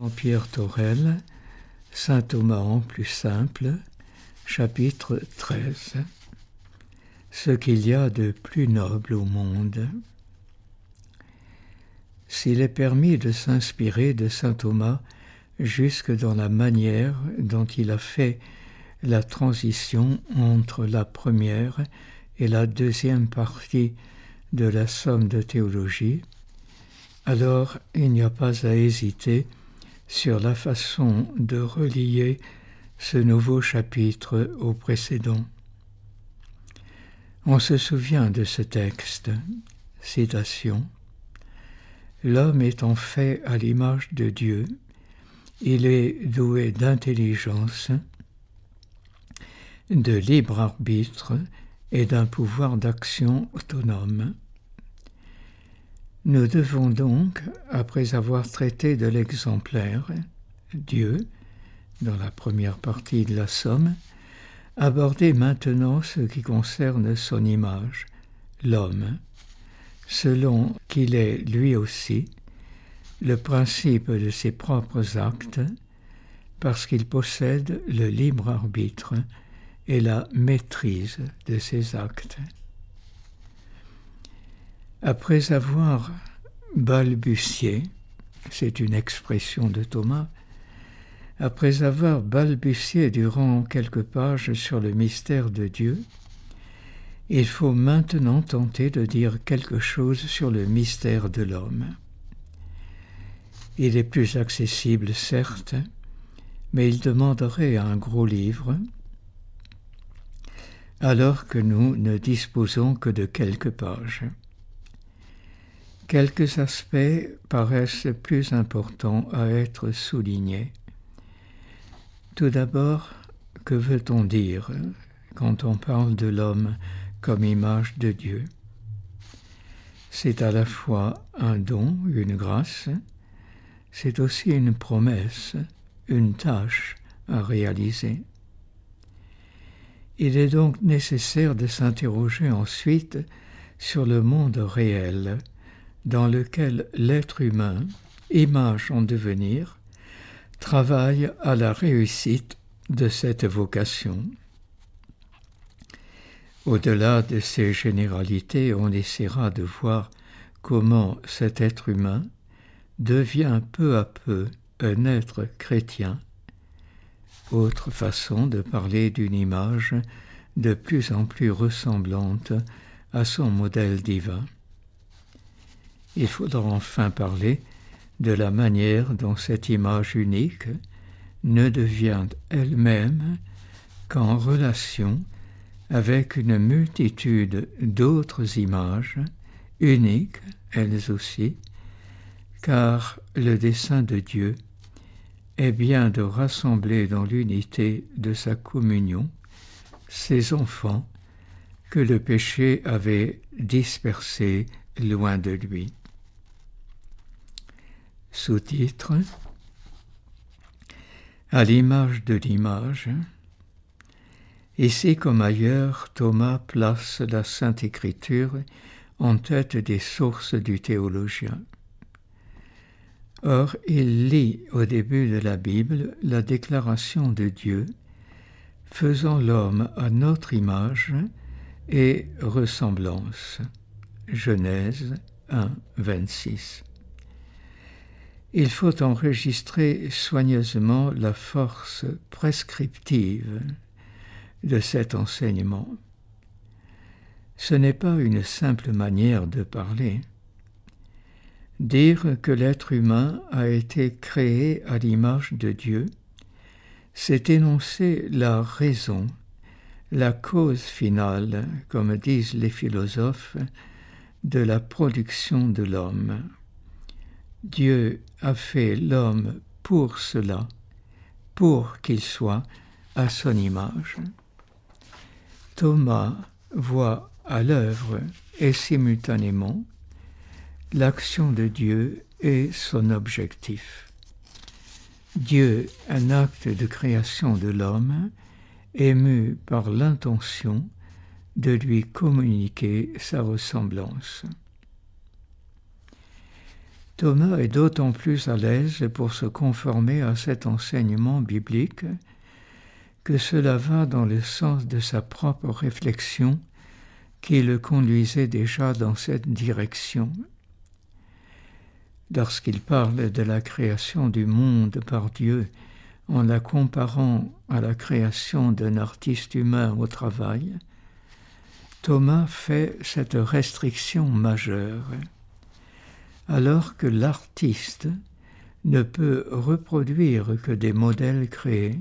Jean-Pierre Torel, Saint Thomas en plus simple, chapitre 13. Ce qu'il y a de plus noble au monde. S'il est permis de s'inspirer de Saint Thomas jusque dans la manière dont il a fait la transition entre la première et la deuxième partie de la somme de théologie, alors il n'y a pas à hésiter sur la façon de relier ce nouveau chapitre au précédent. On se souvient de ce texte, citation. L'homme étant fait à l'image de Dieu, il est doué d'intelligence, de libre arbitre et d'un pouvoir d'action autonome. Nous devons donc, après avoir traité de l'exemplaire, Dieu, dans la première partie de la Somme, aborder maintenant ce qui concerne son image, l'homme, selon qu'il est lui aussi le principe de ses propres actes, parce qu'il possède le libre arbitre et la maîtrise de ses actes. Après avoir balbutié, c'est une expression de Thomas, après avoir balbutié durant quelques pages sur le mystère de Dieu, il faut maintenant tenter de dire quelque chose sur le mystère de l'homme. Il est plus accessible, certes, mais il demanderait un gros livre, alors que nous ne disposons que de quelques pages. Quelques aspects paraissent plus importants à être soulignés. Tout d'abord, que veut-on dire quand on parle de l'homme comme image de Dieu? C'est à la fois un don, une grâce, c'est aussi une promesse, une tâche à réaliser. Il est donc nécessaire de s'interroger ensuite sur le monde réel, dans lequel l'être humain, image en devenir, travaille à la réussite de cette vocation. Au-delà de ces généralités, on essaiera de voir comment cet être humain devient peu à peu un être chrétien, autre façon de parler d'une image de plus en plus ressemblante à son modèle divin il faudra enfin parler de la manière dont cette image unique ne devient elle-même qu'en relation avec une multitude d'autres images, uniques elles aussi, car le dessein de Dieu est bien de rassembler dans l'unité de sa communion ces enfants que le péché avait dispersés loin de lui. Sous-titre À l'image de l'image. Ici comme ailleurs, Thomas place la Sainte Écriture en tête des sources du théologien. Or, il lit au début de la Bible la déclaration de Dieu, faisant l'homme à notre image et ressemblance. Genèse 1, 26 il faut enregistrer soigneusement la force prescriptive de cet enseignement. Ce n'est pas une simple manière de parler. Dire que l'être humain a été créé à l'image de Dieu, c'est énoncer la raison, la cause finale, comme disent les philosophes, de la production de l'homme. Dieu a fait l'homme pour cela, pour qu'il soit à son image. Thomas voit à l'œuvre et simultanément l'action de Dieu et son objectif. Dieu, un acte de création de l'homme, ému par l'intention de lui communiquer sa ressemblance. Thomas est d'autant plus à l'aise pour se conformer à cet enseignement biblique que cela va dans le sens de sa propre réflexion qui le conduisait déjà dans cette direction. Lorsqu'il parle de la création du monde par Dieu en la comparant à la création d'un artiste humain au travail, Thomas fait cette restriction majeure. Alors que l'artiste ne peut reproduire que des modèles créés,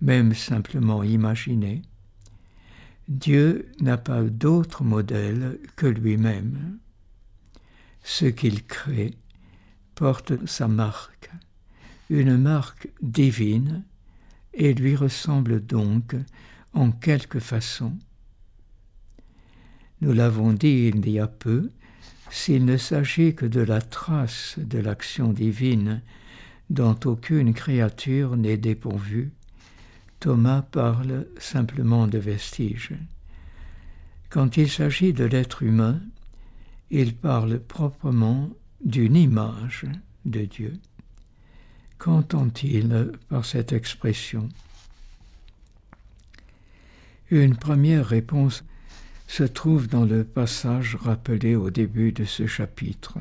même simplement imaginés, Dieu n'a pas d'autre modèle que lui-même. Ce qu'il crée porte sa marque, une marque divine, et lui ressemble donc en quelque façon. Nous l'avons dit il y a peu, s'il ne s'agit que de la trace de l'action divine dont aucune créature n'est dépourvue, Thomas parle simplement de vestiges. Quand il s'agit de l'être humain, il parle proprement d'une image de Dieu. Qu'entend-il par cette expression? Une première réponse se trouve dans le passage rappelé au début de ce chapitre.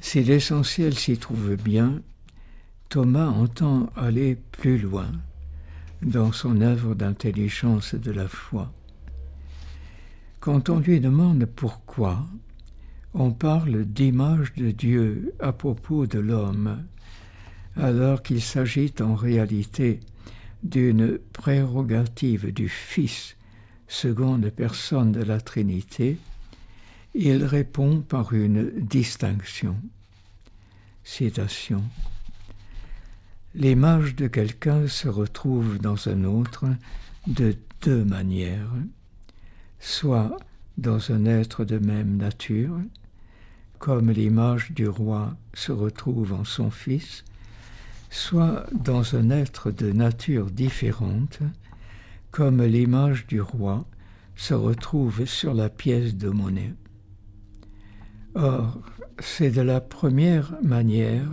Si l'essentiel s'y trouve bien, Thomas entend aller plus loin dans son œuvre d'intelligence de la foi. Quand on lui demande pourquoi on parle d'image de Dieu à propos de l'homme, alors qu'il s'agit en réalité d'une prérogative du Fils seconde personne de la Trinité, il répond par une distinction. Citation. L'image de quelqu'un se retrouve dans un autre de deux manières, soit dans un être de même nature, comme l'image du roi se retrouve en son fils, soit dans un être de nature différente, comme l'image du roi se retrouve sur la pièce de monnaie. Or, c'est de la première manière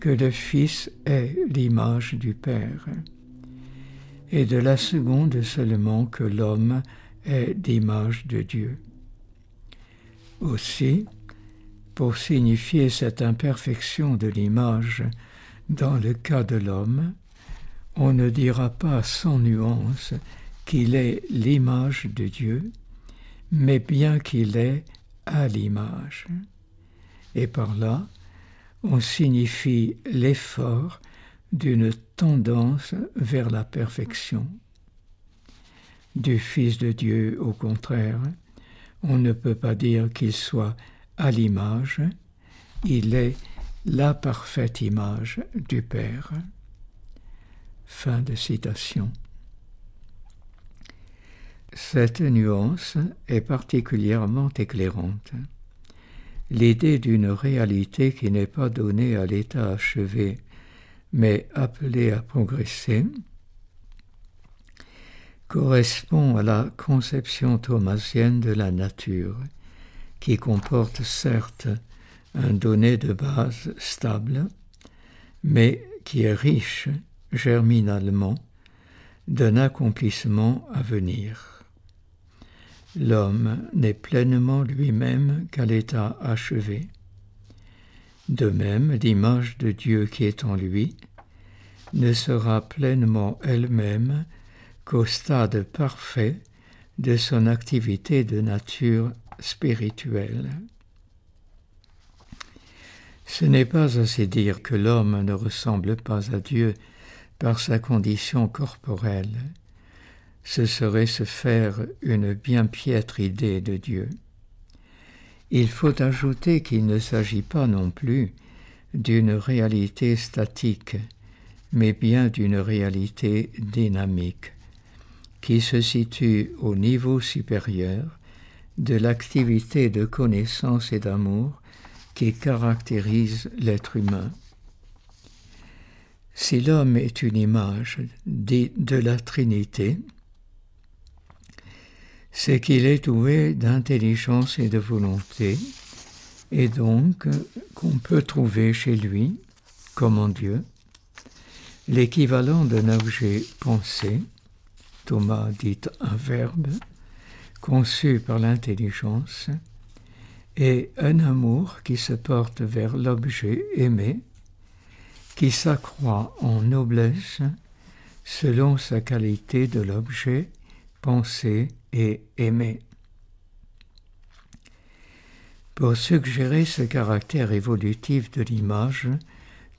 que le Fils est l'image du Père, et de la seconde seulement que l'homme est l'image de Dieu. Aussi, pour signifier cette imperfection de l'image dans le cas de l'homme, on ne dira pas sans nuance qu'il est l'image de Dieu, mais bien qu'il est à l'image. Et par là, on signifie l'effort d'une tendance vers la perfection. Du Fils de Dieu, au contraire, on ne peut pas dire qu'il soit à l'image, il est la parfaite image du Père. Fin de citation. Cette nuance est particulièrement éclairante. L'idée d'une réalité qui n'est pas donnée à l'état achevé, mais appelée à progresser, correspond à la conception thomasienne de la nature, qui comporte certes un donné de base stable, mais qui est riche germinalement d'un accomplissement à venir. L'homme n'est pleinement lui-même qu'à l'état achevé. De même, l'image de Dieu qui est en lui ne sera pleinement elle-même qu'au stade parfait de son activité de nature spirituelle. Ce n'est pas assez dire que l'homme ne ressemble pas à Dieu par sa condition corporelle. Ce serait se faire une bien piètre idée de Dieu. Il faut ajouter qu'il ne s'agit pas non plus d'une réalité statique, mais bien d'une réalité dynamique, qui se situe au niveau supérieur de l'activité de connaissance et d'amour qui caractérise l'être humain. Si l'homme est une image de la Trinité, c'est qu'il est doué d'intelligence et de volonté, et donc qu'on peut trouver chez lui, comme en Dieu, l'équivalent d'un objet pensé, Thomas dit un verbe, conçu par l'intelligence, et un amour qui se porte vers l'objet aimé, qui s'accroît en noblesse selon sa qualité de l'objet pensé et aimé. Pour suggérer ce caractère évolutif de l'image,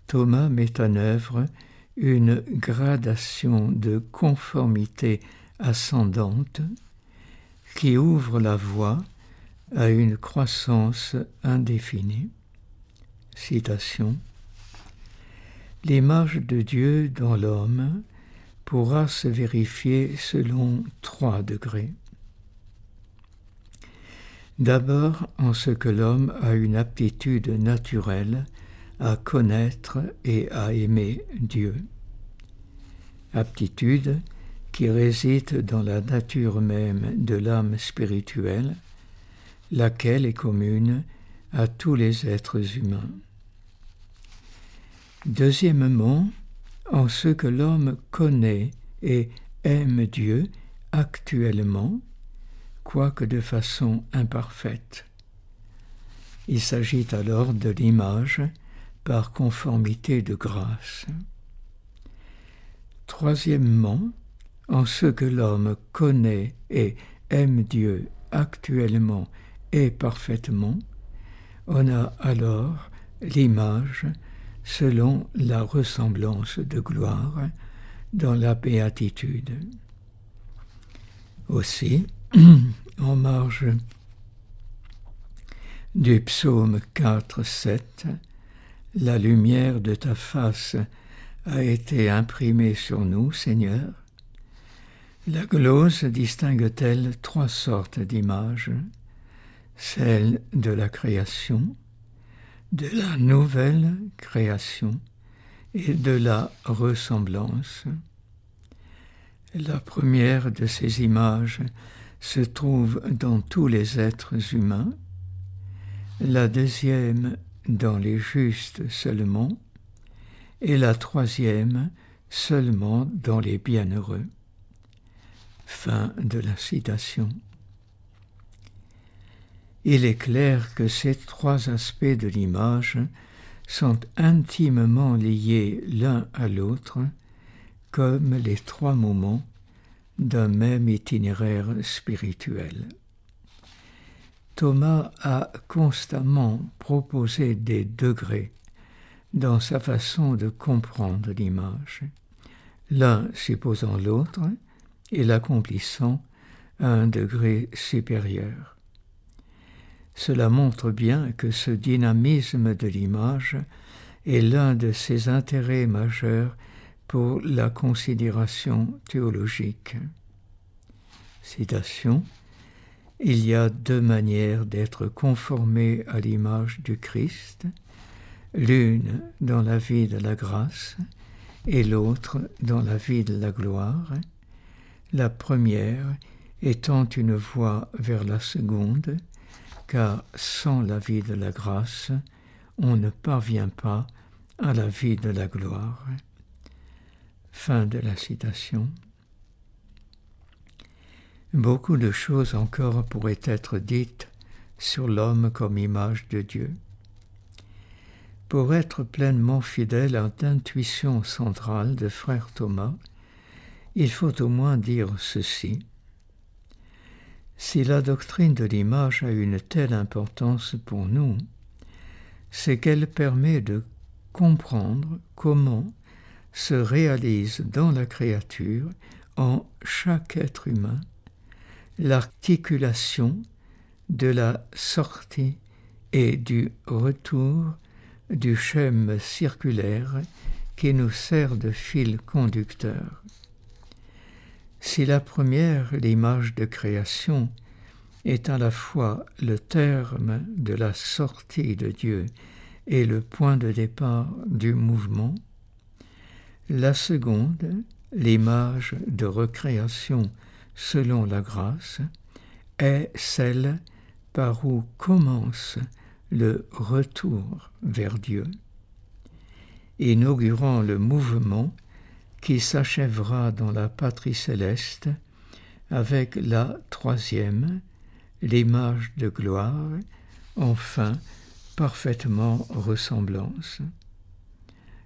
Thomas met en œuvre une gradation de conformité ascendante qui ouvre la voie à une croissance indéfinie. Citation. L'image de Dieu dans l'homme pourra se vérifier selon trois degrés. D'abord en ce que l'homme a une aptitude naturelle à connaître et à aimer Dieu. Aptitude qui réside dans la nature même de l'âme spirituelle, laquelle est commune à tous les êtres humains. Deuxièmement, en ce que l'homme connaît et aime Dieu actuellement, quoique de façon imparfaite. Il s'agit alors de l'image par conformité de grâce. Troisièmement, en ce que l'homme connaît et aime Dieu actuellement et parfaitement, on a alors l'image selon la ressemblance de gloire dans la béatitude. Aussi, en marge du psaume 4, 7, la lumière de ta face a été imprimée sur nous, Seigneur. La glose distingue-t-elle trois sortes d'images? Celle de la création, de la nouvelle création et de la ressemblance. La première de ces images se trouve dans tous les êtres humains, la deuxième dans les justes seulement, et la troisième seulement dans les bienheureux. Fin de la citation. Il est clair que ces trois aspects de l'image sont intimement liés l'un à l'autre, comme les trois moments d'un même itinéraire spirituel. Thomas a constamment proposé des degrés dans sa façon de comprendre l'image, l'un supposant l'autre et l'accomplissant à un degré supérieur. Cela montre bien que ce dynamisme de l'image est l'un de ses intérêts majeurs pour la considération théologique. Citation Il y a deux manières d'être conformé à l'image du Christ, l'une dans la vie de la grâce et l'autre dans la vie de la gloire, la première étant une voie vers la seconde, car sans la vie de la grâce, on ne parvient pas à la vie de la gloire. Fin de la citation. Beaucoup de choses encore pourraient être dites sur l'homme comme image de Dieu. Pour être pleinement fidèle à l'intuition centrale de frère Thomas, il faut au moins dire ceci. Si la doctrine de l'image a une telle importance pour nous, c'est qu'elle permet de comprendre comment se réalise dans la créature, en chaque être humain, l'articulation de la sortie et du retour du schème circulaire qui nous sert de fil conducteur. Si la première, l'image de création, est à la fois le terme de la sortie de Dieu et le point de départ du mouvement, la seconde, l'image de recréation selon la grâce, est celle par où commence le retour vers Dieu, inaugurant le mouvement qui s'achèvera dans la patrie céleste avec la troisième, l'image de gloire, enfin parfaitement ressemblance.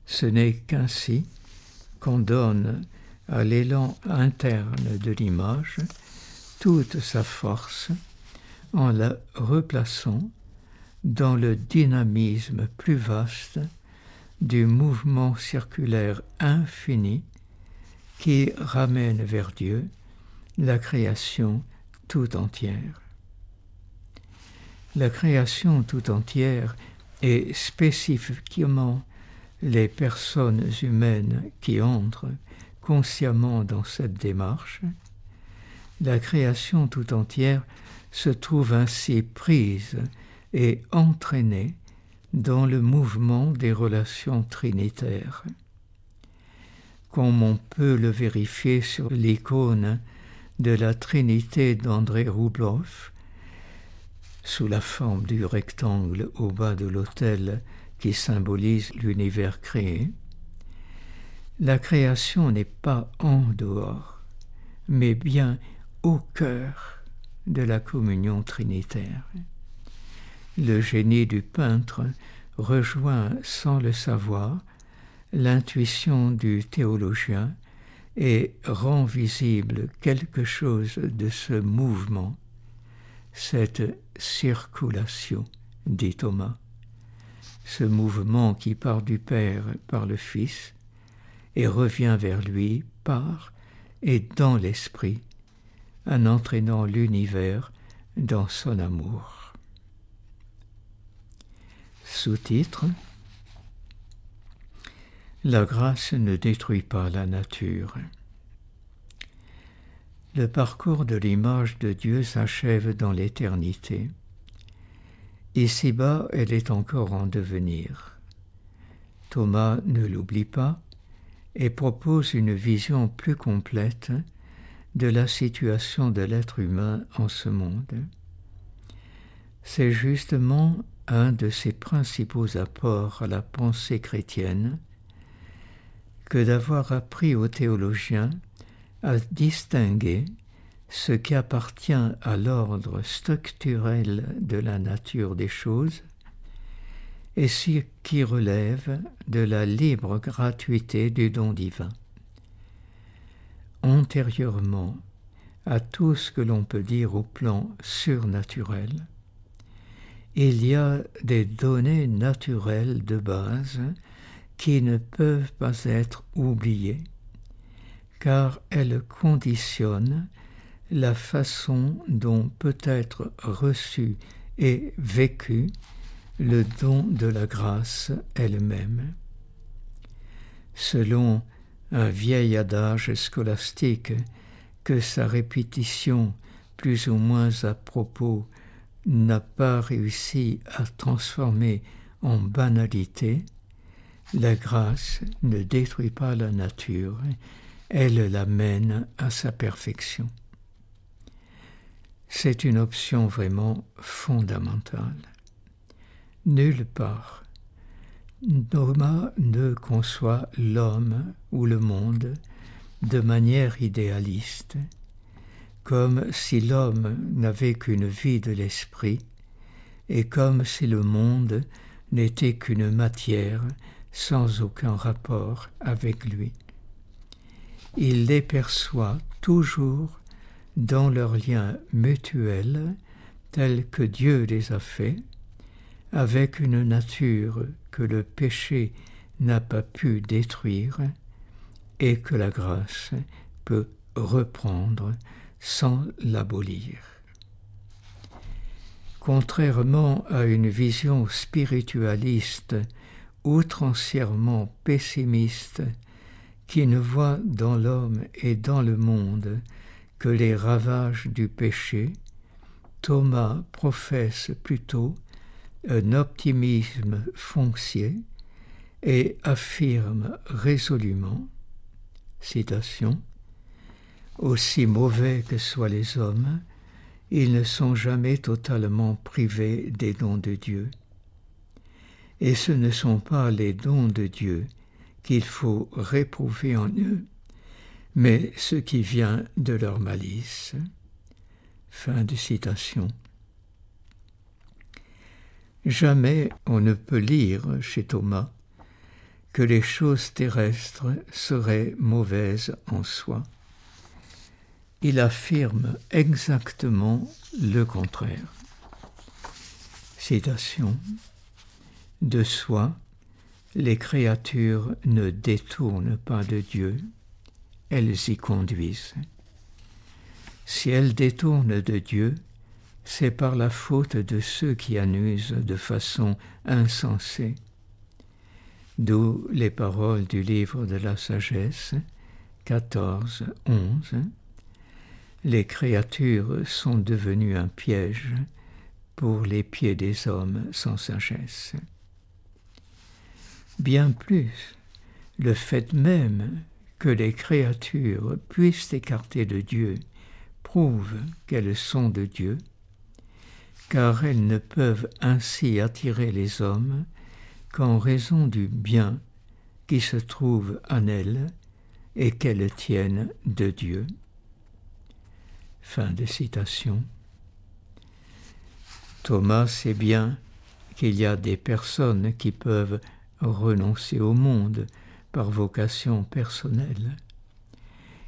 Ce n'est qu'ainsi qu'on donne à l'élan interne de l'image toute sa force en la replaçant dans le dynamisme plus vaste du mouvement circulaire infini qui ramène vers Dieu la création tout entière. La création tout entière et spécifiquement les personnes humaines qui entrent consciemment dans cette démarche, la création tout entière se trouve ainsi prise et entraînée dans le mouvement des relations trinitaires. Comme on peut le vérifier sur l'icône de la Trinité d'André Roubloff, sous la forme du rectangle au bas de l'autel qui symbolise l'univers créé, la création n'est pas en dehors, mais bien au cœur de la communion trinitaire. Le génie du peintre rejoint sans le savoir l'intuition du théologien et rend visible quelque chose de ce mouvement, cette circulation, dit Thomas, ce mouvement qui part du Père par le Fils et revient vers lui par et dans l'Esprit, en entraînant l'univers dans son amour. Sous-titre la grâce ne détruit pas la nature. Le parcours de l'image de Dieu s'achève dans l'éternité. Ici-bas, elle est encore en devenir. Thomas ne l'oublie pas et propose une vision plus complète de la situation de l'être humain en ce monde. C'est justement un de ses principaux apports à la pensée chrétienne d'avoir appris aux théologiens à distinguer ce qui appartient à l'ordre structurel de la nature des choses et ce qui relève de la libre gratuité du don divin. Antérieurement à tout ce que l'on peut dire au plan surnaturel, il y a des données naturelles de base qui ne peuvent pas être oubliées, car elles conditionnent la façon dont peut être reçu et vécu le don de la grâce elle-même. Selon un vieil adage scolastique que sa répétition plus ou moins à propos n'a pas réussi à transformer en banalité, la grâce ne détruit pas la nature, elle l'amène à sa perfection. C'est une option vraiment fondamentale. Nulle part, Noma ne conçoit l'homme ou le monde de manière idéaliste, comme si l'homme n'avait qu'une vie de l'esprit et comme si le monde n'était qu'une matière sans aucun rapport avec lui. Il les perçoit toujours dans leur lien mutuel tel que Dieu les a faits, avec une nature que le péché n'a pas pu détruire et que la grâce peut reprendre sans l'abolir. Contrairement à une vision spiritualiste outrancièrement pessimiste qui ne voit dans l'homme et dans le monde que les ravages du péché, Thomas professe plutôt un optimisme foncier et affirme résolument, citation, Aussi mauvais que soient les hommes, ils ne sont jamais totalement privés des dons de Dieu. Et ce ne sont pas les dons de Dieu qu'il faut réprouver en eux, mais ce qui vient de leur malice. Fin de citation. Jamais on ne peut lire chez Thomas que les choses terrestres seraient mauvaises en soi. Il affirme exactement le contraire. Citation. De soi, les créatures ne détournent pas de Dieu, elles y conduisent. Si elles détournent de Dieu, c'est par la faute de ceux qui anusent de façon insensée. D'où les paroles du livre de la sagesse 14, 11. Les créatures sont devenues un piège pour les pieds des hommes sans sagesse. Bien plus, le fait même que les créatures puissent écarter de Dieu prouve qu'elles sont de Dieu, car elles ne peuvent ainsi attirer les hommes qu'en raison du bien qui se trouve en elles et qu'elles tiennent de Dieu. Fin de citation. Thomas sait bien qu'il y a des personnes qui peuvent renoncer au monde par vocation personnelle.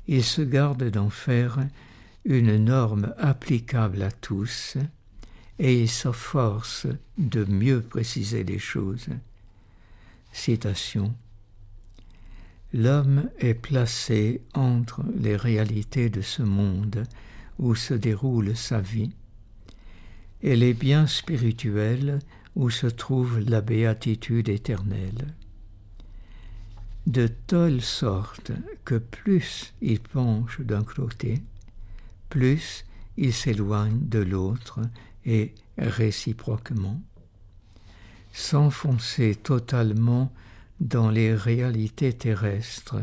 Il se garde d'en faire une norme applicable à tous et il s'efforce de mieux préciser les choses. Citation. L'homme est placé entre les réalités de ce monde où se déroule sa vie et les biens spirituels où se trouve la béatitude éternelle. De telle sorte que plus il penche d'un côté, plus il s'éloigne de l'autre et réciproquement. S'enfoncer totalement dans les réalités terrestres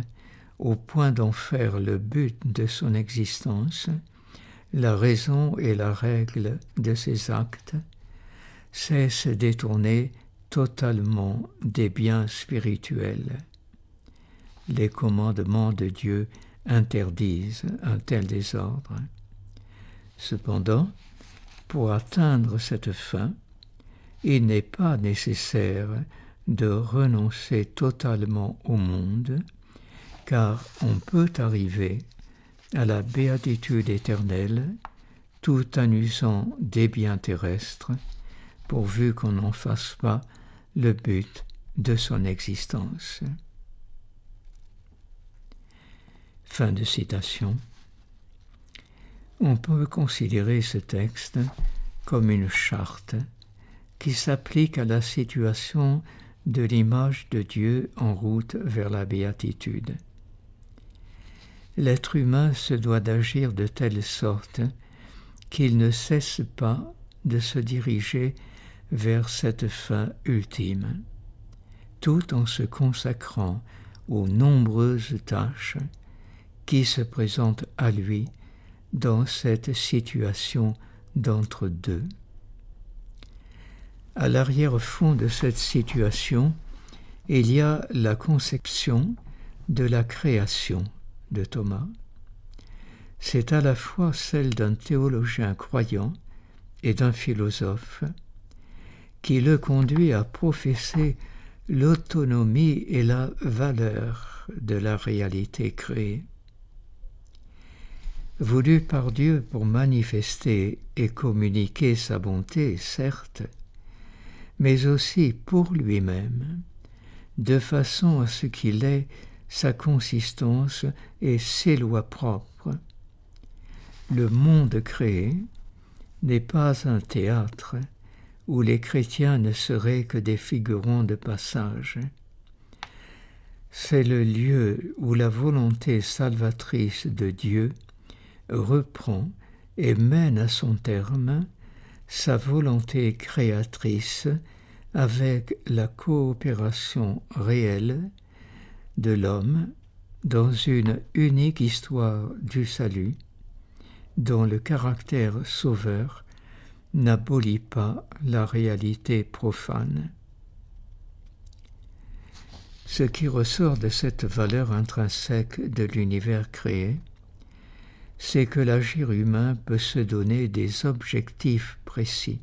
au point d'en faire le but de son existence, la raison et la règle de ses actes, c'est se détourner totalement des biens spirituels. Les commandements de Dieu interdisent un tel désordre. Cependant, pour atteindre cette fin, il n'est pas nécessaire de renoncer totalement au monde, car on peut arriver à la béatitude éternelle tout en usant des biens terrestres, pourvu qu'on n'en fasse pas le but de son existence. Fin de citation. On peut considérer ce texte comme une charte qui s'applique à la situation de l'image de Dieu en route vers la béatitude. L'être humain se doit d'agir de telle sorte qu'il ne cesse pas de se diriger vers cette fin ultime, tout en se consacrant aux nombreuses tâches qui se présentent à lui dans cette situation d'entre-deux. À l'arrière-fond de cette situation, il y a la conception de la création de Thomas. C'est à la fois celle d'un théologien croyant et d'un philosophe qui le conduit à professer l'autonomie et la valeur de la réalité créée voulu par Dieu pour manifester et communiquer sa bonté, certes, mais aussi pour lui-même, de façon à ce qu'il ait sa consistance et ses lois propres. Le monde créé n'est pas un théâtre où les chrétiens ne seraient que des figurants de passage. C'est le lieu où la volonté salvatrice de Dieu reprend et mène à son terme sa volonté créatrice avec la coopération réelle de l'homme dans une unique histoire du salut dont le caractère sauveur n'abolit pas la réalité profane. Ce qui ressort de cette valeur intrinsèque de l'univers créé, c'est que l'agir humain peut se donner des objectifs précis,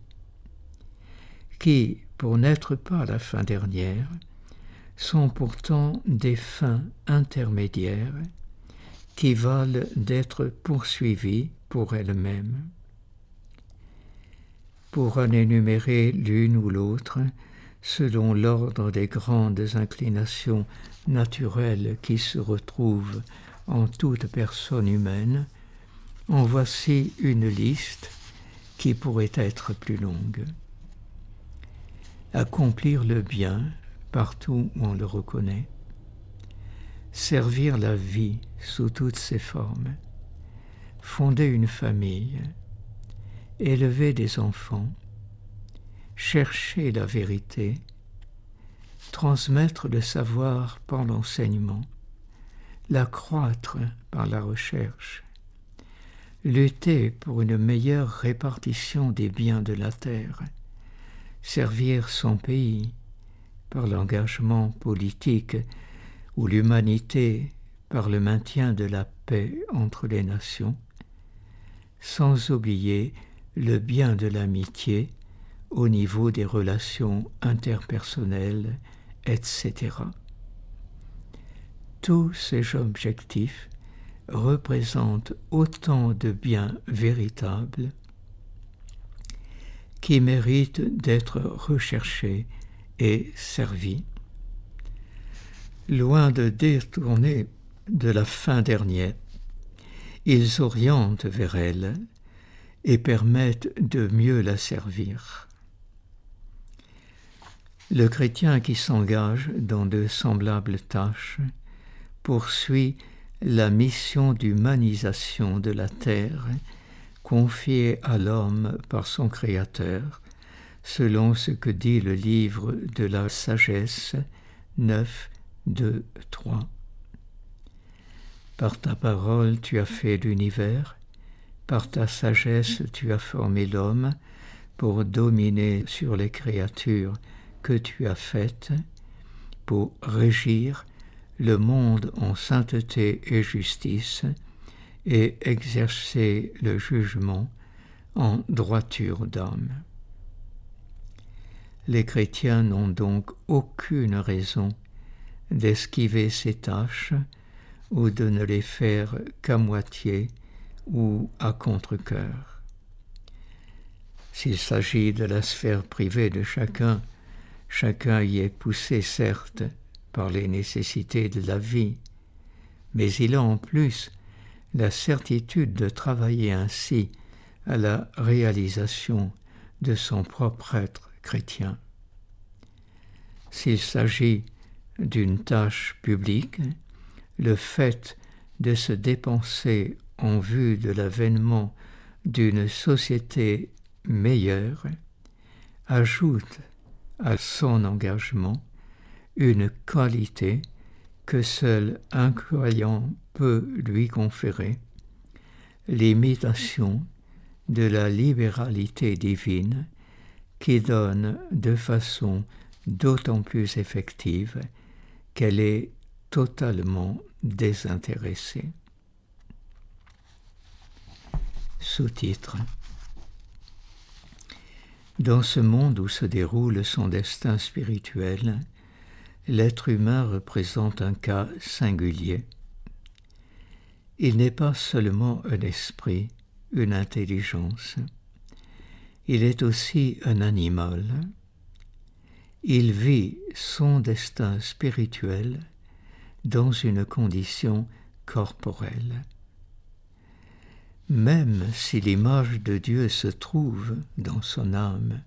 qui, pour n'être pas la fin dernière, sont pourtant des fins intermédiaires qui valent d'être poursuivies pour elles-mêmes. Pour en énumérer l'une ou l'autre, selon l'ordre des grandes inclinations naturelles qui se retrouvent en toute personne humaine, en voici une liste qui pourrait être plus longue. Accomplir le bien partout où on le reconnaît, servir la vie sous toutes ses formes, fonder une famille, élever des enfants, chercher la vérité, transmettre le savoir par l'enseignement, l'accroître par la recherche, lutter pour une meilleure répartition des biens de la terre, servir son pays par l'engagement politique ou l'humanité par le maintien de la paix entre les nations, sans oublier le bien de l'amitié au niveau des relations interpersonnelles, etc. Tous ces objectifs représentent autant de biens véritables qui méritent d'être recherchés et servis. Loin de détourner de la fin dernière, ils orientent vers elle et permettent de mieux la servir. Le chrétien qui s'engage dans de semblables tâches poursuit la mission d'humanisation de la terre confiée à l'homme par son Créateur, selon ce que dit le livre de la sagesse 9, 2, 3. Par ta parole tu as fait l'univers, par ta sagesse tu as formé l'homme pour dominer sur les créatures que tu as faites pour régir le monde en sainteté et justice et exercer le jugement en droiture d'âme. Les chrétiens n'ont donc aucune raison d'esquiver ces tâches ou de ne les faire qu'à moitié ou à contre-cœur. S'il s'agit de la sphère privée de chacun, Chacun y est poussé, certes, par les nécessités de la vie, mais il a en plus la certitude de travailler ainsi à la réalisation de son propre être chrétien. S'il s'agit d'une tâche publique, le fait de se dépenser en vue de l'avènement d'une société meilleure ajoute à son engagement une qualité que seul un croyant peut lui conférer, l'imitation de la libéralité divine qui donne de façon d'autant plus effective qu'elle est totalement désintéressée. Dans ce monde où se déroule son destin spirituel, l'être humain représente un cas singulier. Il n'est pas seulement un esprit, une intelligence, il est aussi un animal. Il vit son destin spirituel dans une condition corporelle. Même si l'image de Dieu se trouve dans son âme,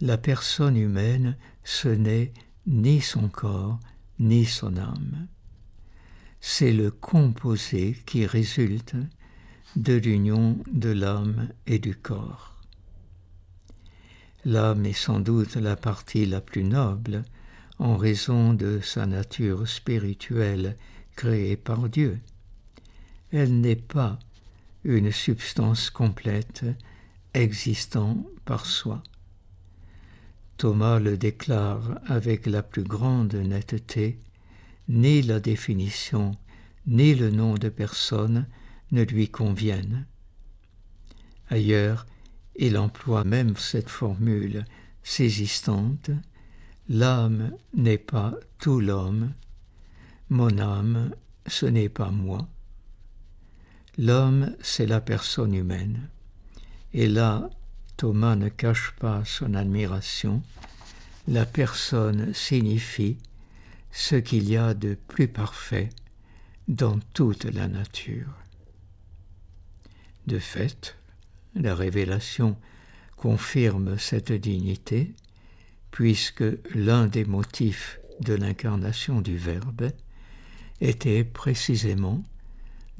la personne humaine, ce n'est ni son corps, ni son âme. C'est le composé qui résulte de l'union de l'âme et du corps. L'âme est sans doute la partie la plus noble en raison de sa nature spirituelle créée par Dieu. Elle n'est pas une substance complète existant par soi. Thomas le déclare avec la plus grande netteté, ni la définition, ni le nom de personne ne lui conviennent. Ailleurs, il emploie même cette formule saisissante L'âme n'est pas tout l'homme, mon âme, ce n'est pas moi. L'homme, c'est la personne humaine. Et là, Thomas ne cache pas son admiration. La personne signifie ce qu'il y a de plus parfait dans toute la nature. De fait, la révélation confirme cette dignité, puisque l'un des motifs de l'incarnation du Verbe était précisément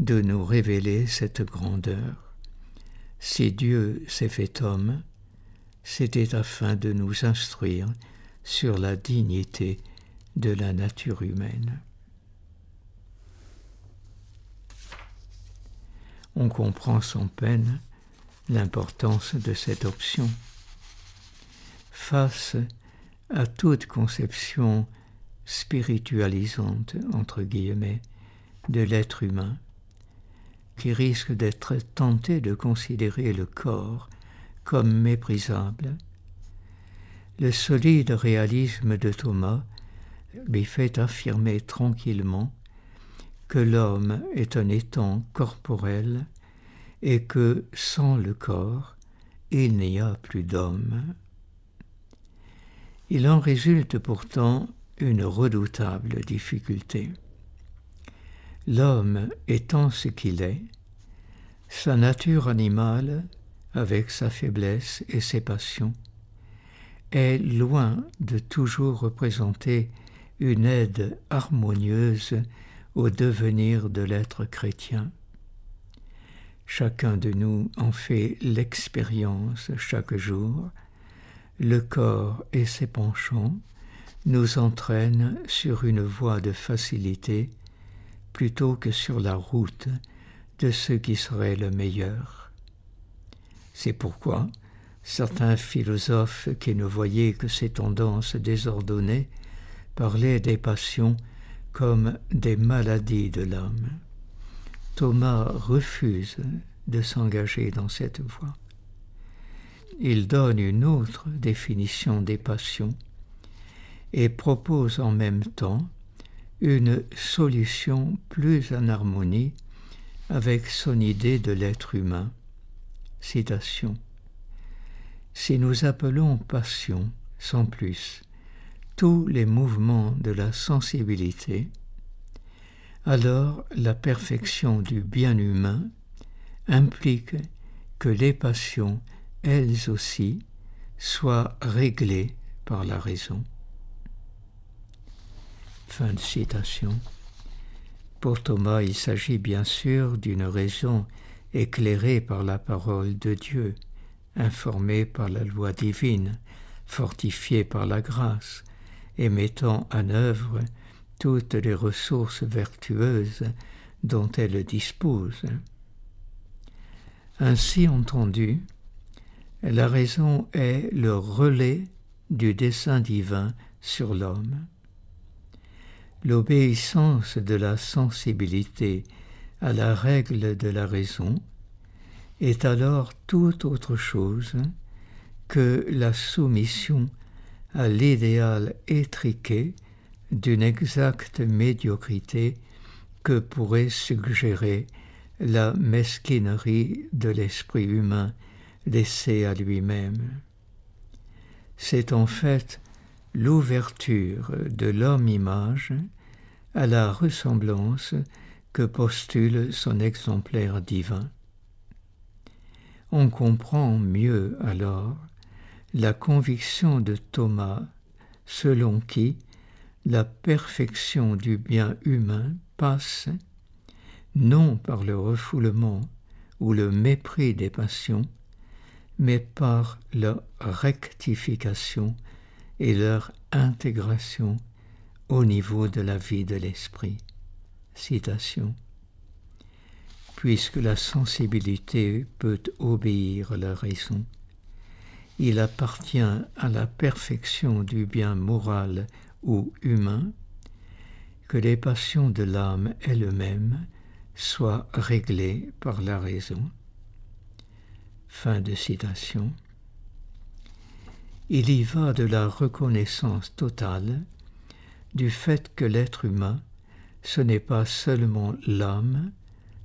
de nous révéler cette grandeur. Si Dieu s'est fait homme, c'était afin de nous instruire sur la dignité de la nature humaine. On comprend sans peine l'importance de cette option. Face à toute conception spiritualisante, entre guillemets, de l'être humain, qui risque d'être tenté de considérer le corps comme méprisable, le solide réalisme de Thomas lui fait affirmer tranquillement que l'homme est un étant corporel et que sans le corps, il n'y a plus d'homme. Il en résulte pourtant une redoutable difficulté. L'homme étant ce qu'il est, sa nature animale, avec sa faiblesse et ses passions, est loin de toujours représenter une aide harmonieuse au devenir de l'être chrétien. Chacun de nous en fait l'expérience chaque jour. Le corps et ses penchants nous entraînent sur une voie de facilité plutôt que sur la route de ce qui serait le meilleur. C'est pourquoi certains philosophes qui ne voyaient que ces tendances désordonnées parlaient des passions comme des maladies de l'âme. Thomas refuse de s'engager dans cette voie. Il donne une autre définition des passions et propose en même temps une solution plus en harmonie avec son idée de l'être humain. Citation. Si nous appelons passion, sans plus, tous les mouvements de la sensibilité, alors la perfection du bien humain implique que les passions, elles aussi, soient réglées par la raison. Fin de citation. Pour Thomas, il s'agit bien sûr d'une raison éclairée par la parole de Dieu, informée par la loi divine, fortifiée par la grâce, et mettant en œuvre toutes les ressources vertueuses dont elle dispose. Ainsi entendu, la raison est le relais du dessein divin sur l'homme. L'obéissance de la sensibilité à la règle de la raison est alors tout autre chose que la soumission à l'idéal étriqué d'une exacte médiocrité que pourrait suggérer la mesquinerie de l'esprit humain laissé à lui-même. C'est en fait l'ouverture de l'homme-image à la ressemblance que postule son exemplaire divin. On comprend mieux alors la conviction de Thomas selon qui la perfection du bien humain passe non par le refoulement ou le mépris des passions, mais par leur rectification et leur intégration au niveau de la vie de l'esprit. Citation. Puisque la sensibilité peut obéir à la raison, il appartient à la perfection du bien moral ou humain que les passions de l'âme elles-mêmes soient réglées par la raison. Fin de citation. Il y va de la reconnaissance totale du fait que l'être humain, ce n'est pas seulement l'âme,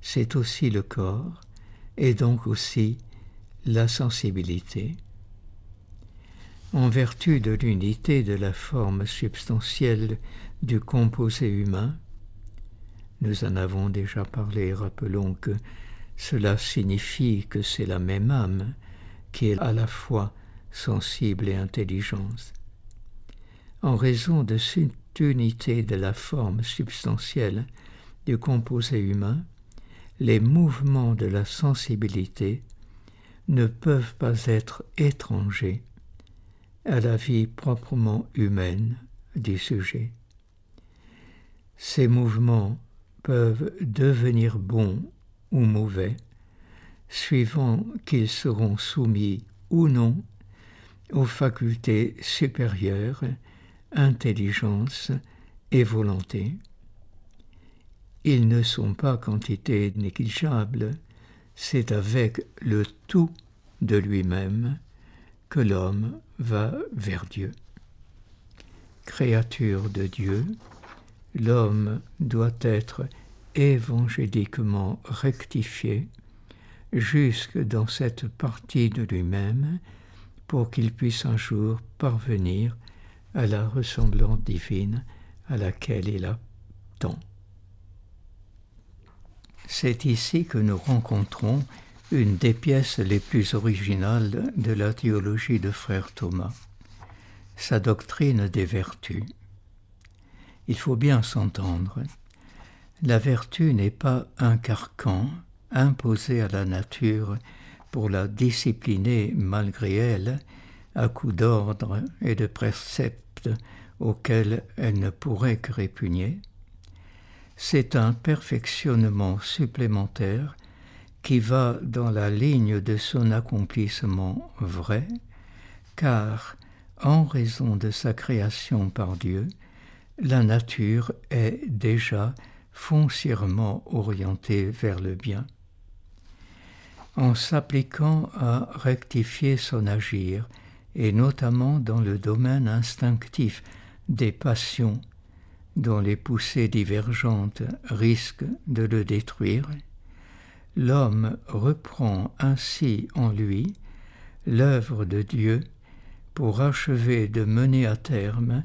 c'est aussi le corps, et donc aussi la sensibilité. En vertu de l'unité de la forme substantielle du composé humain, nous en avons déjà parlé, rappelons que cela signifie que c'est la même âme qui est à la fois sensible et intelligence. En raison de cette unité de la forme substantielle du composé humain, les mouvements de la sensibilité ne peuvent pas être étrangers à la vie proprement humaine du sujet. Ces mouvements peuvent devenir bons ou mauvais, suivant qu'ils seront soumis ou non aux facultés supérieures, intelligence et volonté. Ils ne sont pas quantité négligeable, c'est avec le tout de lui-même que l'homme va vers Dieu. Créature de Dieu, l'homme doit être évangéliquement rectifié jusque dans cette partie de lui-même pour qu'il puisse un jour parvenir à la ressemblance divine à laquelle il attend. C'est ici que nous rencontrons une des pièces les plus originales de la théologie de frère Thomas, sa doctrine des vertus. Il faut bien s'entendre. La vertu n'est pas un carcan imposé à la nature pour la discipliner malgré elle à coups d'ordre et de préceptes auxquels elle ne pourrait que répugner c'est un perfectionnement supplémentaire qui va dans la ligne de son accomplissement vrai, car, en raison de sa création par Dieu, la nature est déjà foncièrement orientée vers le bien. En s'appliquant à rectifier son agir, et notamment dans le domaine instinctif des passions dont les poussées divergentes risquent de le détruire, l'homme reprend ainsi en lui l'œuvre de Dieu pour achever de mener à terme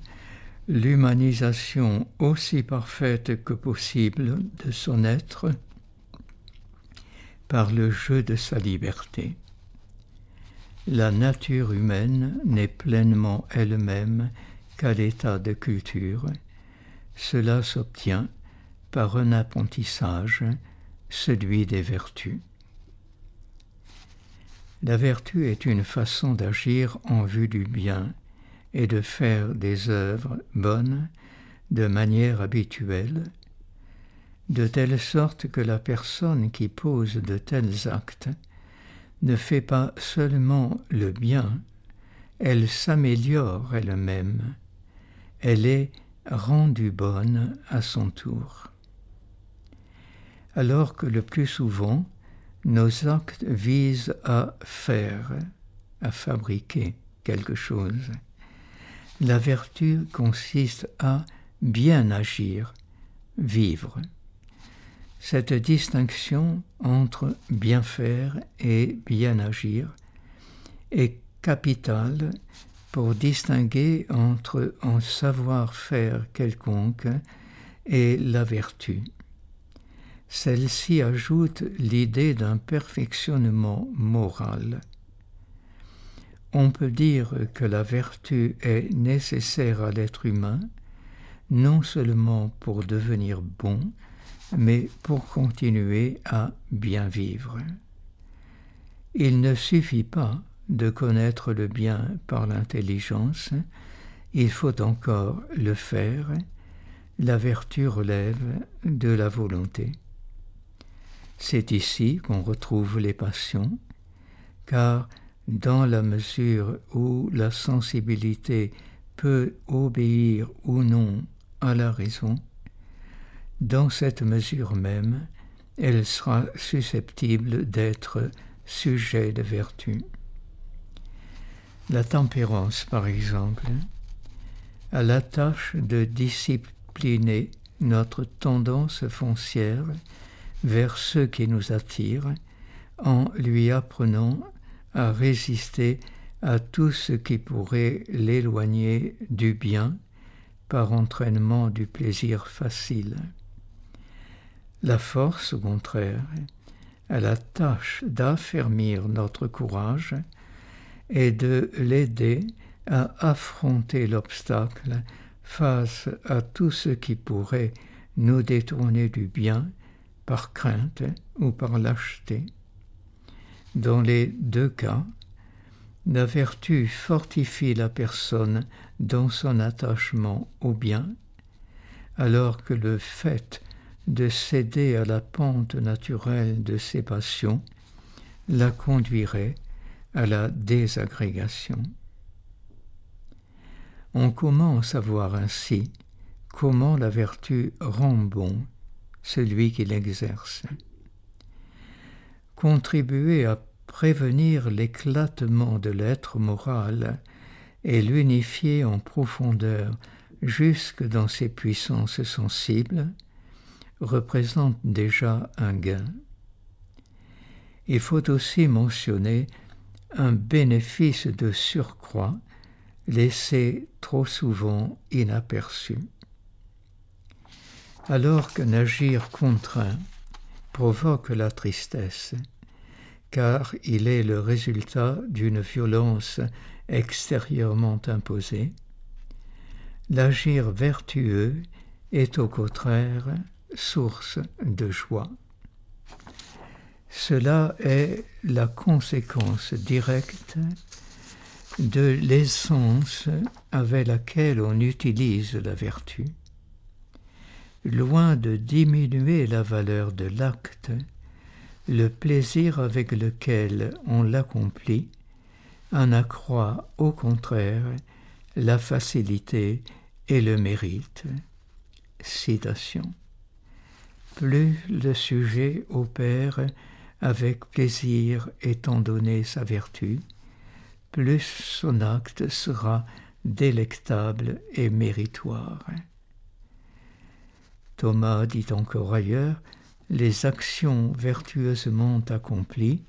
l'humanisation aussi parfaite que possible de son être par le jeu de sa liberté. La nature humaine n'est pleinement elle-même qu'à l'état de culture, cela s'obtient par un apprentissage, celui des vertus. La vertu est une façon d'agir en vue du bien et de faire des œuvres bonnes de manière habituelle, de telle sorte que la personne qui pose de tels actes ne fait pas seulement le bien, elle s'améliore elle-même, elle est rendue bonne à son tour. Alors que le plus souvent, nos actes visent à faire, à fabriquer quelque chose. La vertu consiste à bien agir, vivre. Cette distinction entre bien faire et bien agir est capitale pour distinguer entre un savoir-faire quelconque et la vertu. Celle-ci ajoute l'idée d'un perfectionnement moral. On peut dire que la vertu est nécessaire à l'être humain, non seulement pour devenir bon, mais pour continuer à bien vivre. Il ne suffit pas de connaître le bien par l'intelligence, il faut encore le faire, la vertu relève de la volonté. C'est ici qu'on retrouve les passions, car dans la mesure où la sensibilité peut obéir ou non à la raison, dans cette mesure même, elle sera susceptible d'être sujet de vertu. La tempérance, par exemple, a la tâche de discipliner notre tendance foncière vers ceux qui nous attirent en lui apprenant à résister à tout ce qui pourrait l'éloigner du bien par entraînement du plaisir facile. La force, au contraire, a la tâche d'affermir notre courage et de l'aider à affronter l'obstacle face à tout ce qui pourrait nous détourner du bien par crainte ou par lâcheté. Dans les deux cas, la vertu fortifie la personne dans son attachement au bien, alors que le fait de céder à la pente naturelle de ses passions la conduirait à la désagrégation. On commence à voir ainsi comment la vertu rend bon celui qui l'exerce. Contribuer à prévenir l'éclatement de l'être moral et l'unifier en profondeur jusque dans ses puissances sensibles représente déjà un gain. Il faut aussi mentionner un bénéfice de surcroît laissé trop souvent inaperçu. Alors qu'un agir contraint provoque la tristesse, car il est le résultat d'une violence extérieurement imposée, l'agir vertueux est au contraire source de joie. Cela est la conséquence directe de l'essence avec laquelle on utilise la vertu. Loin de diminuer la valeur de l'acte, le plaisir avec lequel on l'accomplit en accroît au contraire la facilité et le mérite. Citation. Plus le sujet opère avec plaisir étant donné sa vertu, plus son acte sera délectable et méritoire. Thomas dit encore ailleurs, les actions vertueusement accomplies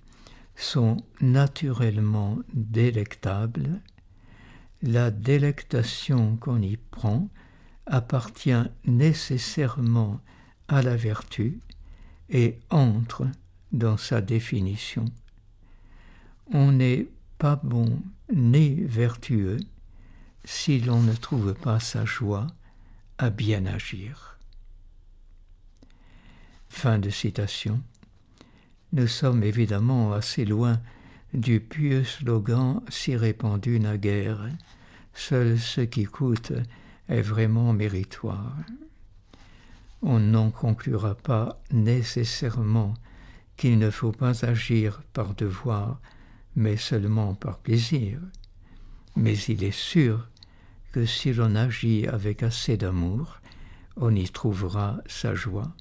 sont naturellement délectables, la délectation qu'on y prend appartient nécessairement à la vertu et entre dans sa définition. On n'est pas bon ni vertueux si l'on ne trouve pas sa joie à bien agir. Fin de citation. Nous sommes évidemment assez loin du pieux slogan si répandu naguère Seul ce qui coûte est vraiment méritoire. On n'en conclura pas nécessairement qu'il ne faut pas agir par devoir, mais seulement par plaisir. Mais il est sûr que si l'on agit avec assez d'amour, on y trouvera sa joie.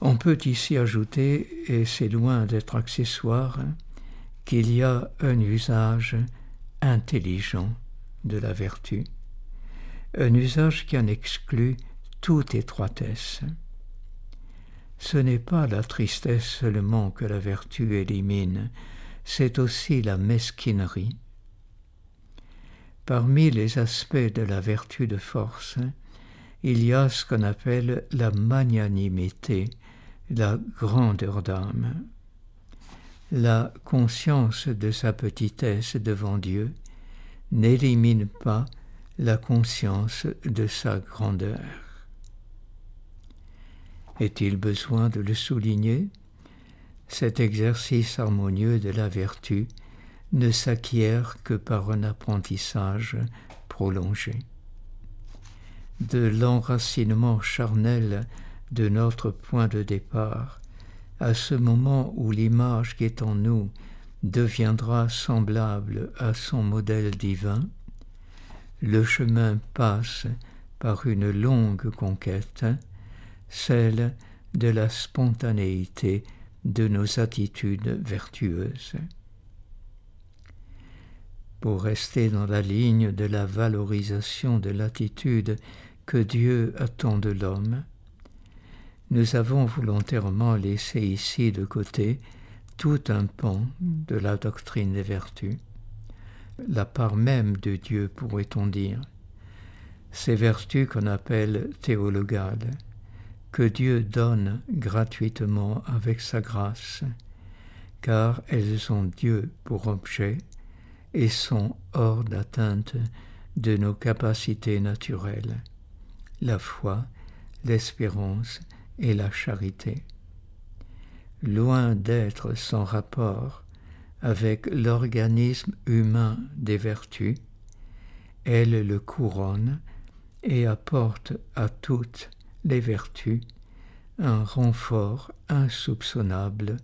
On peut ici ajouter, et c'est loin d'être accessoire, qu'il y a un usage intelligent de la vertu, un usage qui en exclut toute étroitesse. Ce n'est pas la tristesse seulement que la vertu élimine, c'est aussi la mesquinerie. Parmi les aspects de la vertu de force, il y a ce qu'on appelle la magnanimité, la grandeur d'âme. La conscience de sa petitesse devant Dieu n'élimine pas la conscience de sa grandeur. Est-il besoin de le souligner? Cet exercice harmonieux de la vertu ne s'acquiert que par un apprentissage prolongé. De l'enracinement charnel de notre point de départ à ce moment où l'image qui est en nous deviendra semblable à son modèle divin, le chemin passe par une longue conquête, celle de la spontanéité de nos attitudes vertueuses. Pour rester dans la ligne de la valorisation de l'attitude que Dieu attend de l'homme, nous avons volontairement laissé ici de côté tout un pan de la doctrine des vertus, la part même de Dieu, pourrait-on dire, ces vertus qu'on appelle théologales, que Dieu donne gratuitement avec sa grâce, car elles ont Dieu pour objet et sont hors d'atteinte de nos capacités naturelles, la foi, l'espérance et la charité. Loin d'être sans rapport avec l'organisme humain des vertus, elle le couronne et apporte à toutes les vertus un renfort insoupçonnable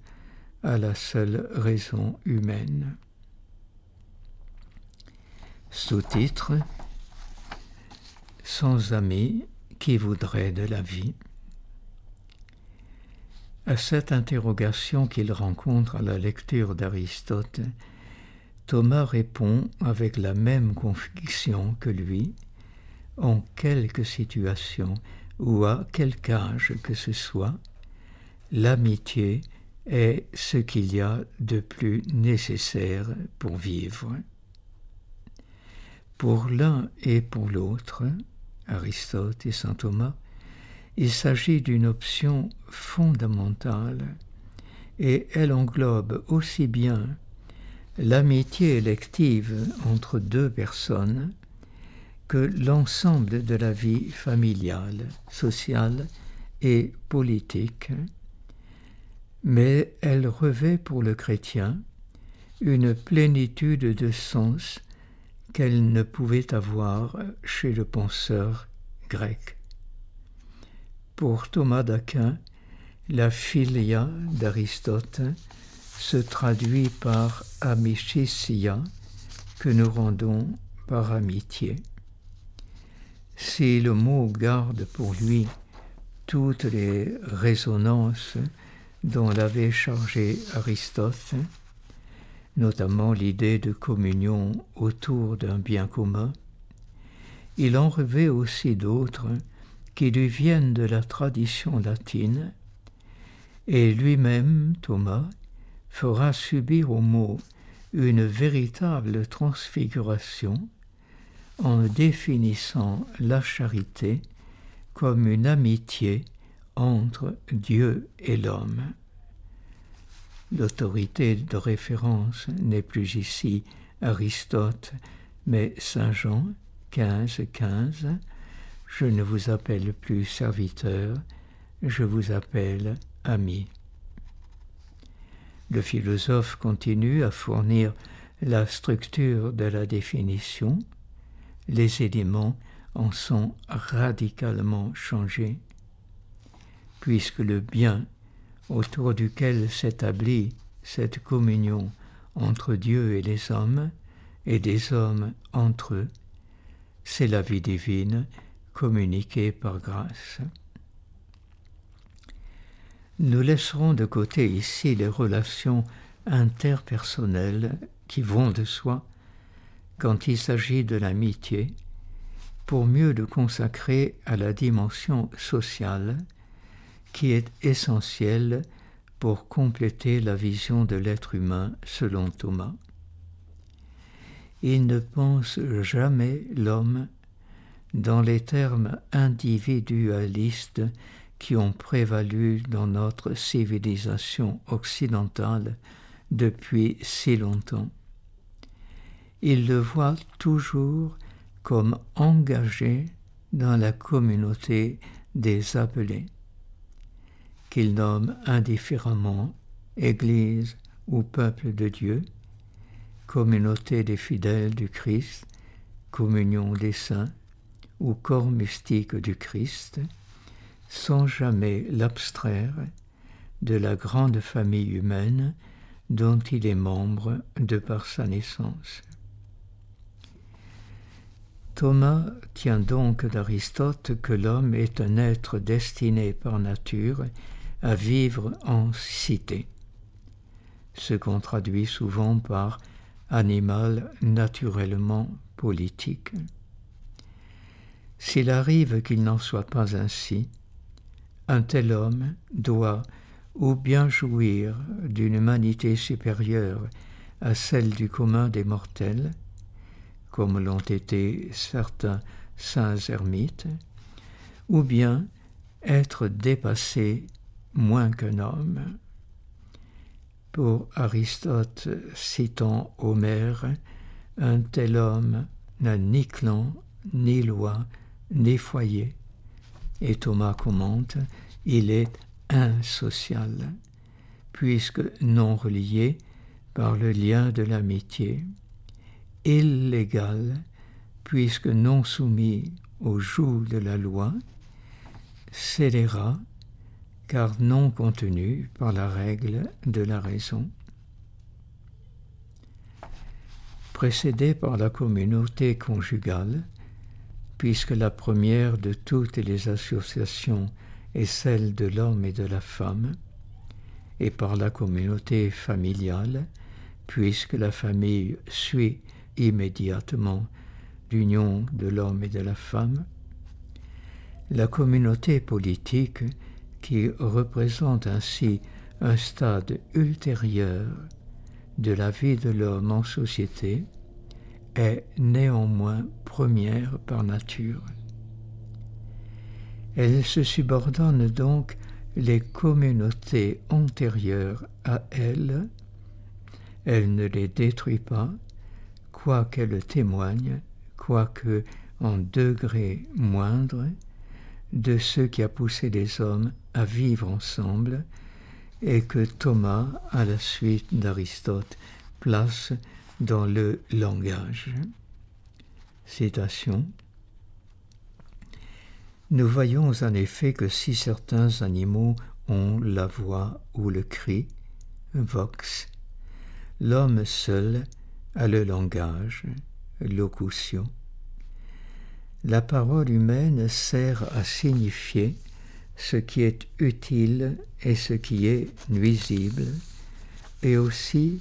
à la seule raison humaine. Sous-titre Sans amis qui voudraient de la vie. À cette interrogation qu'il rencontre à la lecture d'Aristote, Thomas répond avec la même conviction que lui, en quelque situation ou à quelque âge que ce soit, l'amitié est ce qu'il y a de plus nécessaire pour vivre. Pour l'un et pour l'autre, Aristote et saint Thomas, il s'agit d'une option fondamentale et elle englobe aussi bien l'amitié élective entre deux personnes que l'ensemble de la vie familiale, sociale et politique, mais elle revêt pour le chrétien une plénitude de sens qu'elle ne pouvait avoir chez le penseur grec. Pour Thomas d'Aquin, la philia d'Aristote se traduit par amicitia que nous rendons par amitié. Si le mot garde pour lui toutes les résonances dont l'avait chargé Aristote, notamment l'idée de communion autour d'un bien commun, il en revêt aussi d'autres qui lui viennent de la tradition latine, et lui-même, Thomas, fera subir au mot une véritable transfiguration en définissant la charité comme une amitié entre Dieu et l'homme. L'autorité de référence n'est plus ici Aristote, mais Saint Jean 15, 15. Je ne vous appelle plus serviteur, je vous appelle ami. Le philosophe continue à fournir la structure de la définition. Les éléments en sont radicalement changés, puisque le bien autour duquel s'établit cette communion entre Dieu et les hommes, et des hommes entre eux, c'est la vie divine communiquée par grâce. Nous laisserons de côté ici les relations interpersonnelles qui vont de soi quand il s'agit de l'amitié, pour mieux le consacrer à la dimension sociale qui est essentielle pour compléter la vision de l'être humain selon Thomas. Il ne pense jamais l'homme dans les termes individualistes qui ont prévalu dans notre civilisation occidentale depuis si longtemps. Il le voit toujours comme engagé dans la communauté des appelés qu'il nomme indifféremment Église ou peuple de Dieu, communauté des fidèles du Christ, communion des saints ou corps mystique du Christ, sans jamais l'abstraire de la grande famille humaine dont il est membre de par sa naissance. Thomas tient donc d'Aristote que l'homme est un être destiné par nature à vivre en cité, ce qu'on traduit souvent par animal naturellement politique. S'il arrive qu'il n'en soit pas ainsi, un tel homme doit ou bien jouir d'une humanité supérieure à celle du commun des mortels, comme l'ont été certains saints ermites, ou bien être dépassé moins qu'un homme. Pour Aristote, citant Homère, un tel homme n'a ni clan, ni loi, ni foyer. Et Thomas commente, il est insocial, puisque non relié par le lien de l'amitié, illégal, puisque non soumis au joug de la loi, scélérat, car non contenu par la règle de la raison. Précédé par la communauté conjugale, puisque la première de toutes les associations est celle de l'homme et de la femme, et par la communauté familiale, puisque la famille suit immédiatement l'union de l'homme et de la femme, la communauté politique, qui représente ainsi un stade ultérieur de la vie de l'homme en société, est néanmoins première par nature. Elle se subordonne donc les communautés antérieures à elle, elle ne les détruit pas, quoiqu'elle témoigne, quoique en degré moindre, de ce qui a poussé les hommes à vivre ensemble et que Thomas, à la suite d'Aristote, place dans le langage. Citation. Nous voyons en effet que si certains animaux ont la voix ou le cri, vox, l'homme seul a le langage, locution. La parole humaine sert à signifier ce qui est utile et ce qui est nuisible, et aussi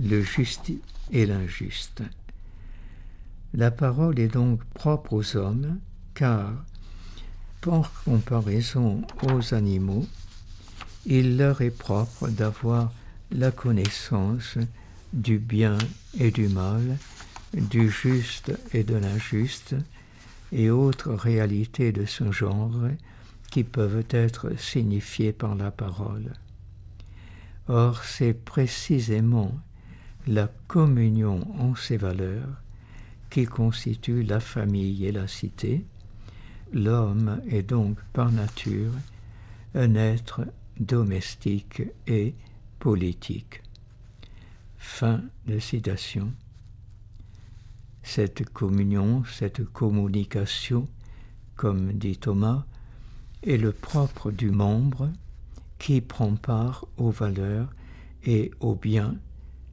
le juste l'injuste. La parole est donc propre aux hommes, car par comparaison aux animaux, il leur est propre d'avoir la connaissance du bien et du mal, du juste et de l'injuste, et autres réalités de ce genre qui peuvent être signifiées par la parole. Or, c'est précisément la communion en ces valeurs qui constitue la famille et la cité, L'homme est donc par nature un être domestique et politique. Fin de citation. Cette communion, cette communication, comme dit Thomas, est le propre du membre qui prend part aux valeurs et aux biens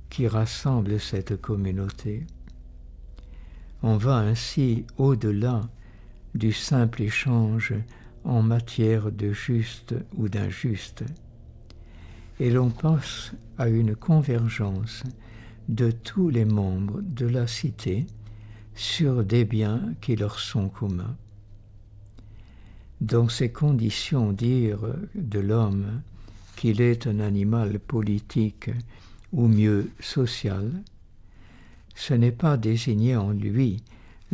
qui rassemblent cette communauté. On va ainsi au-delà du simple échange en matière de juste ou d'injuste, et l'on passe à une convergence de tous les membres de la cité sur des biens qui leur sont communs. Dans ces conditions, dire de l'homme qu'il est un animal politique ou mieux social, ce n'est pas désigner en lui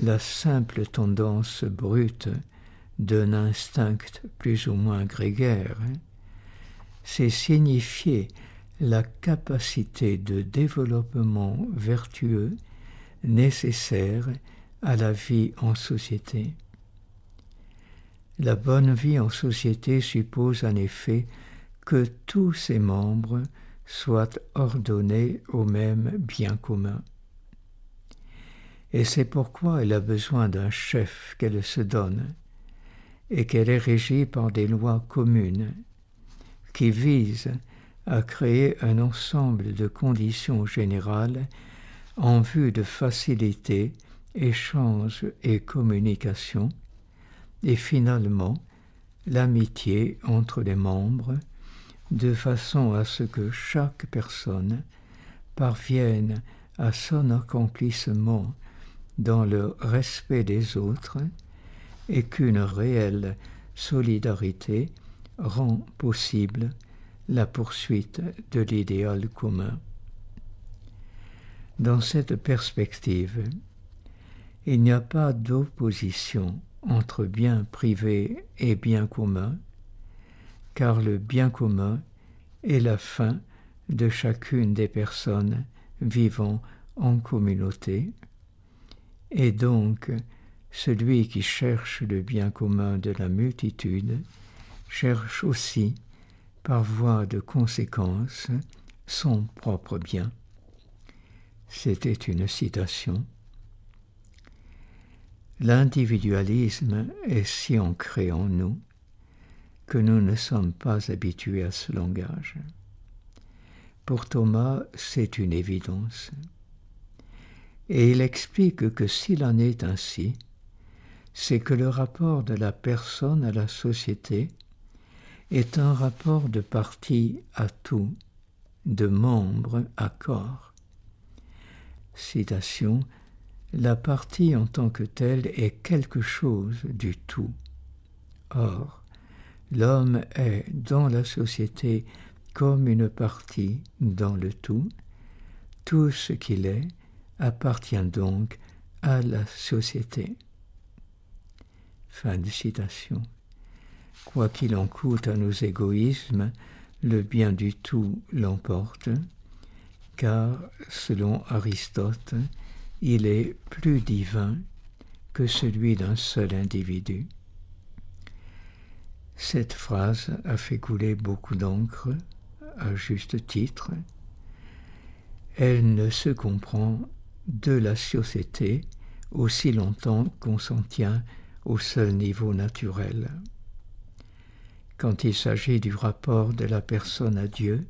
la simple tendance brute d'un instinct plus ou moins grégaire, c'est signifier la capacité de développement vertueux nécessaire à la vie en société. La bonne vie en société suppose en effet que tous ses membres soient ordonnés au même bien commun. Et c'est pourquoi elle a besoin d'un chef qu'elle se donne, et qu'elle est régie par des lois communes, qui vise à créer un ensemble de conditions générales en vue de faciliter échange et communication, et finalement l'amitié entre les membres, de façon à ce que chaque personne parvienne à son accomplissement dans le respect des autres et qu'une réelle solidarité rend possible la poursuite de l'idéal commun. Dans cette perspective, il n'y a pas d'opposition entre bien privé et bien commun, car le bien commun est la fin de chacune des personnes vivant en communauté, et donc celui qui cherche le bien commun de la multitude cherche aussi, par voie de conséquence, son propre bien. C'était une citation. L'individualisme est si ancré en nous que nous ne sommes pas habitués à ce langage. Pour Thomas, c'est une évidence. Et il explique que s'il en est ainsi, c'est que le rapport de la personne à la société est un rapport de partie à tout, de membre à corps. Citation La partie en tant que telle est quelque chose du tout. Or, l'homme est dans la société comme une partie dans le tout. Tout ce qu'il est appartient donc à la société. Fin de citation. Quoi qu'il en coûte à nos égoïsmes, le bien du tout l'emporte, car, selon Aristote, il est plus divin que celui d'un seul individu. Cette phrase a fait couler beaucoup d'encre, à juste titre. Elle ne se comprend de la société aussi longtemps qu'on s'en tient au seul niveau naturel. Quand il s'agit du rapport de la personne à Dieu,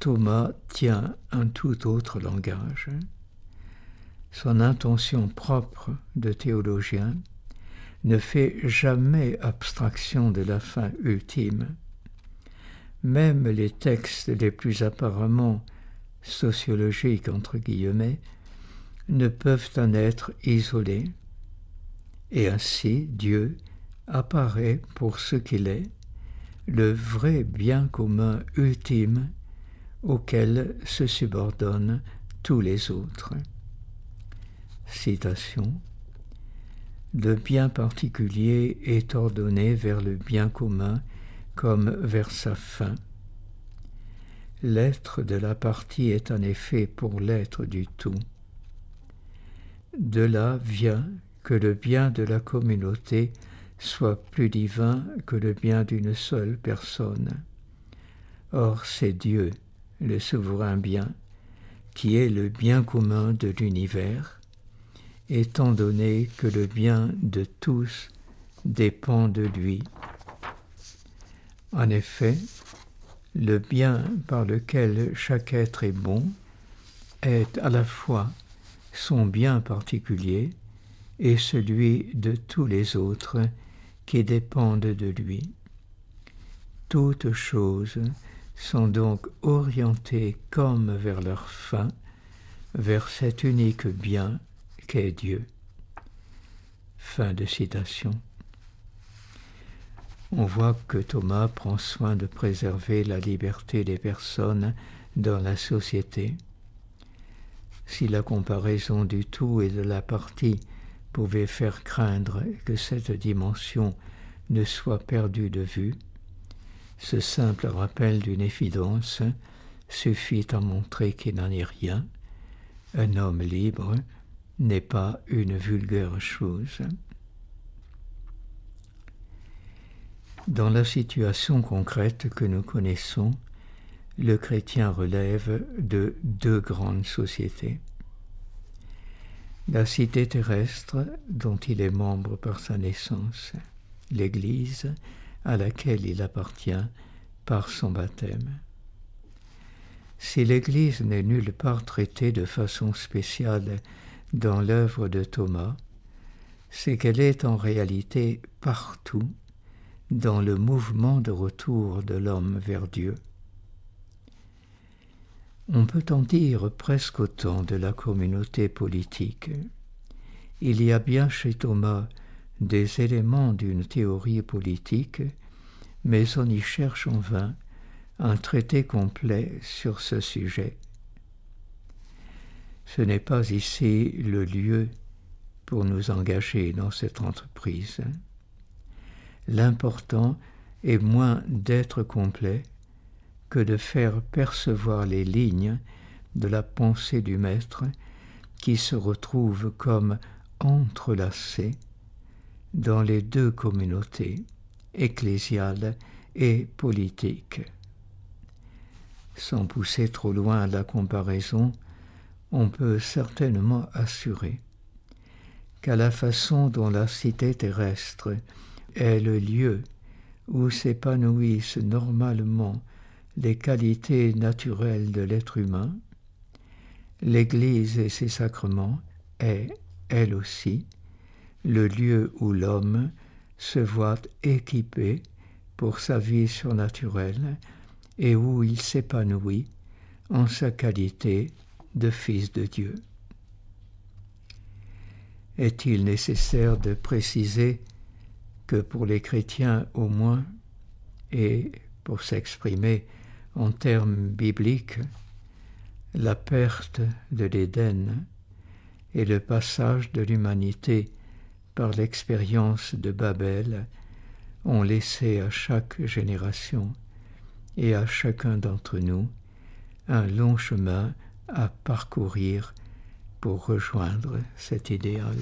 Thomas tient un tout autre langage. Son intention propre de théologien ne fait jamais abstraction de la fin ultime. Même les textes les plus apparemment sociologiques, entre guillemets, ne peuvent en être isolés. Et ainsi Dieu apparaît pour ce qu'il est, le vrai bien commun ultime auquel se subordonnent tous les autres. Citation Le bien particulier est ordonné vers le bien commun comme vers sa fin. L'être de la partie est en effet pour l'être du tout. De là vient que le bien de la communauté soit plus divin que le bien d'une seule personne. Or c'est Dieu, le souverain bien, qui est le bien commun de l'univers, étant donné que le bien de tous dépend de lui. En effet, le bien par lequel chaque être est bon est à la fois son bien particulier et celui de tous les autres qui dépendent de lui. Toutes choses sont donc orientées comme vers leur fin, vers cet unique bien qu'est Dieu. Fin de citation. On voit que Thomas prend soin de préserver la liberté des personnes dans la société. Si la comparaison du tout et de la partie pouvait faire craindre que cette dimension ne soit perdue de vue, ce simple rappel d'une évidence suffit à montrer qu'il n'en est rien. Un homme libre n'est pas une vulgaire chose. Dans la situation concrète que nous connaissons, le chrétien relève de deux grandes sociétés la cité terrestre dont il est membre par sa naissance, l'Église à laquelle il appartient par son baptême. Si l'Église n'est nulle part traitée de façon spéciale dans l'œuvre de Thomas, c'est qu'elle est en réalité partout dans le mouvement de retour de l'homme vers Dieu. On peut en dire presque autant de la communauté politique. Il y a bien chez Thomas des éléments d'une théorie politique, mais on y cherche en vain un traité complet sur ce sujet. Ce n'est pas ici le lieu pour nous engager dans cette entreprise. L'important est moins d'être complet que de faire percevoir les lignes de la pensée du Maître qui se retrouvent comme entrelacées dans les deux communautés, ecclésiales et politiques. Sans pousser trop loin la comparaison, on peut certainement assurer qu'à la façon dont la cité terrestre est le lieu où s'épanouissent normalement les qualités naturelles de l'être humain, l'Église et ses sacrements est, elle aussi, le lieu où l'homme se voit équipé pour sa vie surnaturelle et où il s'épanouit en sa qualité de Fils de Dieu. Est-il nécessaire de préciser que pour les chrétiens au moins, et pour s'exprimer en termes bibliques, la perte de l'Éden et le passage de l'humanité par l'expérience de Babel ont laissé à chaque génération et à chacun d'entre nous un long chemin à parcourir pour rejoindre cet idéal.